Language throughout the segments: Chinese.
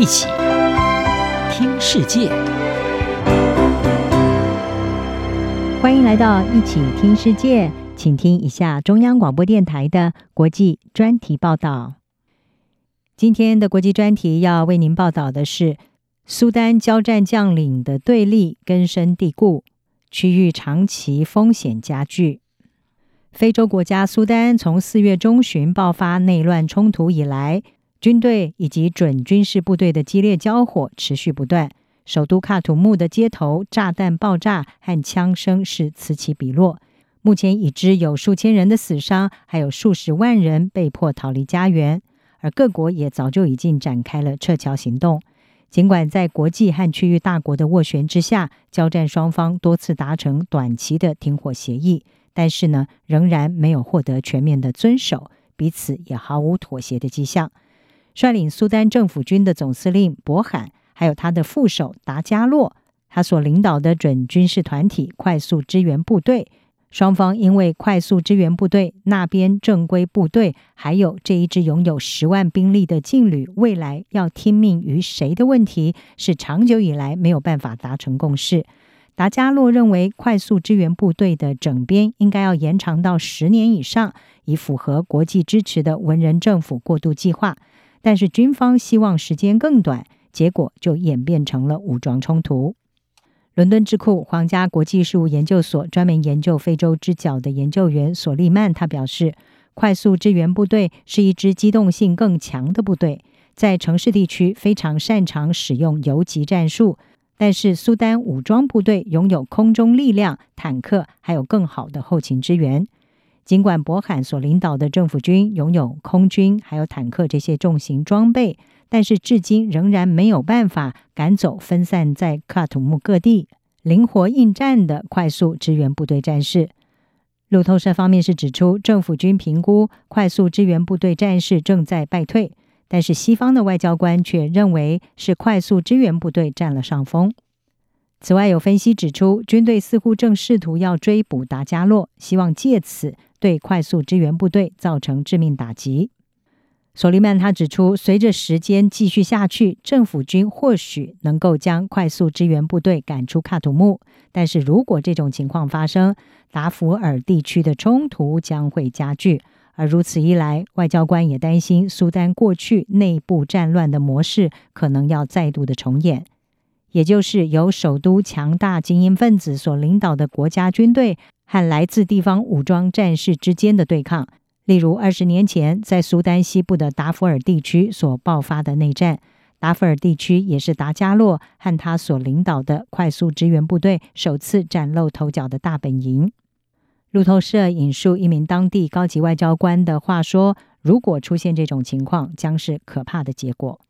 一起听世界，欢迎来到一起听世界，请听一下中央广播电台的国际专题报道。今天的国际专题要为您报道的是苏丹交战将领的对立根深蒂固，区域长期风险加剧。非洲国家苏丹从四月中旬爆发内乱冲突以来，军队以及准军事部队的激烈交火持续不断，首都喀土穆的街头炸弹爆炸和枪声是此起彼落。目前已知有数千人的死伤，还有数十万人被迫逃离家园，而各国也早就已经展开了撤侨行动。尽管在国际和区域大国的斡旋之下，交战双方多次达成短期的停火协议。但是呢，仍然没有获得全面的遵守，彼此也毫无妥协的迹象。率领苏丹政府军的总司令博罕，还有他的副手达加洛，他所领导的准军事团体快速支援部队，双方因为快速支援部队那边正规部队，还有这一支拥有十万兵力的劲旅，未来要听命于谁的问题，是长久以来没有办法达成共识。达加洛认为，快速支援部队的整编应该要延长到十年以上，以符合国际支持的文人政府过渡计划。但是军方希望时间更短，结果就演变成了武装冲突。伦敦智库皇家国际事务研究所专门研究非洲之角的研究员索利曼他表示，快速支援部队是一支机动性更强的部队，在城市地区非常擅长使用游击战术。但是，苏丹武装部队拥有空中力量、坦克，还有更好的后勤支援。尽管博罕所领导的政府军拥有空军还有坦克这些重型装备，但是至今仍然没有办法赶走分散在喀土穆各地灵活应战的快速支援部队战士。路透社方面是指出，政府军评估快速支援部队战士正在败退。但是西方的外交官却认为是快速支援部队占了上风。此外，有分析指出，军队似乎正试图要追捕达加洛，希望借此对快速支援部队造成致命打击。索利曼他指出，随着时间继续下去，政府军或许能够将快速支援部队赶出喀土穆，但是如果这种情况发生，达符尔地区的冲突将会加剧。而如此一来，外交官也担心苏丹过去内部战乱的模式可能要再度的重演，也就是由首都强大精英分子所领导的国家军队和来自地方武装战士之间的对抗。例如，二十年前在苏丹西部的达符尔地区所爆发的内战，达符尔地区也是达加洛和他所领导的快速支援部队首次崭露头角的大本营。路透社引述一名当地高级外交官的话说：“如果出现这种情况，将是可怕的结果。”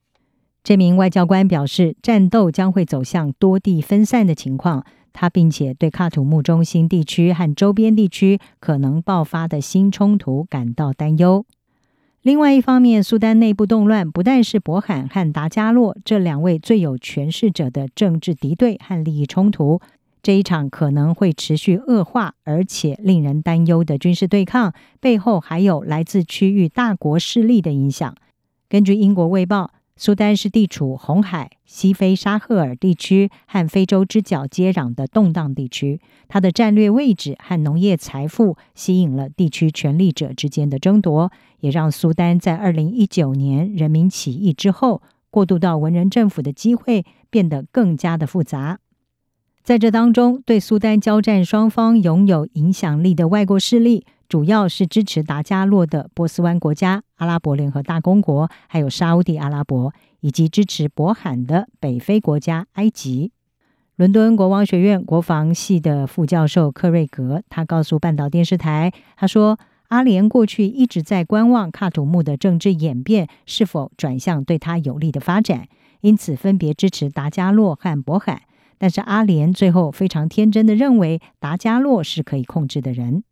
这名外交官表示，战斗将会走向多地分散的情况。他并且对喀土穆中心地区和周边地区可能爆发的新冲突感到担忧。另外一方面，苏丹内部动乱不但是博罕和达加洛这两位最有权势者的政治敌对和利益冲突。这一场可能会持续恶化，而且令人担忧的军事对抗，背后还有来自区域大国势力的影响。根据英国《卫报》，苏丹是地处红海、西非沙赫尔地区和非洲之角接壤的动荡地区，它的战略位置和农业财富吸引了地区权力者之间的争夺，也让苏丹在二零一九年人民起义之后，过渡到文人政府的机会变得更加的复杂。在这当中，对苏丹交战双方拥有影响力的外国势力，主要是支持达加洛的波斯湾国家、阿拉伯联合大公国，还有沙乌地阿拉伯，以及支持伯罕的北非国家埃及。伦敦国王学院国防系的副教授克瑞格，他告诉半岛电视台，他说：“阿联过去一直在观望喀土穆的政治演变是否转向对他有利的发展，因此分别支持达加洛和伯罕。”但是阿联最后非常天真的认为达加洛是可以控制的人。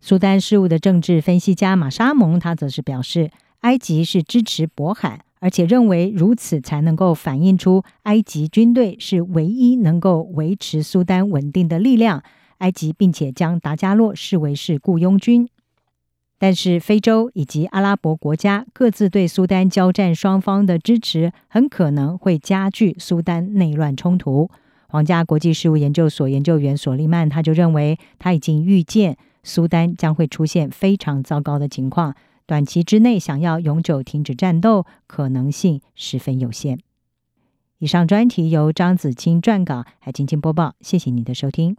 苏丹事务的政治分析家马沙蒙他则是表示，埃及是支持伯罕，而且认为如此才能够反映出埃及军队是唯一能够维持苏丹稳定的力量。埃及并且将达加洛视为是雇佣军。但是非洲以及阿拉伯国家各自对苏丹交战双方的支持，很可能会加剧苏丹内乱冲突。皇家国际事务研究所研究员索利曼他就认为，他已经预见苏丹将会出现非常糟糕的情况，短期之内想要永久停止战斗可能性十分有限。以上专题由张子清撰稿，还请播报，谢谢你的收听。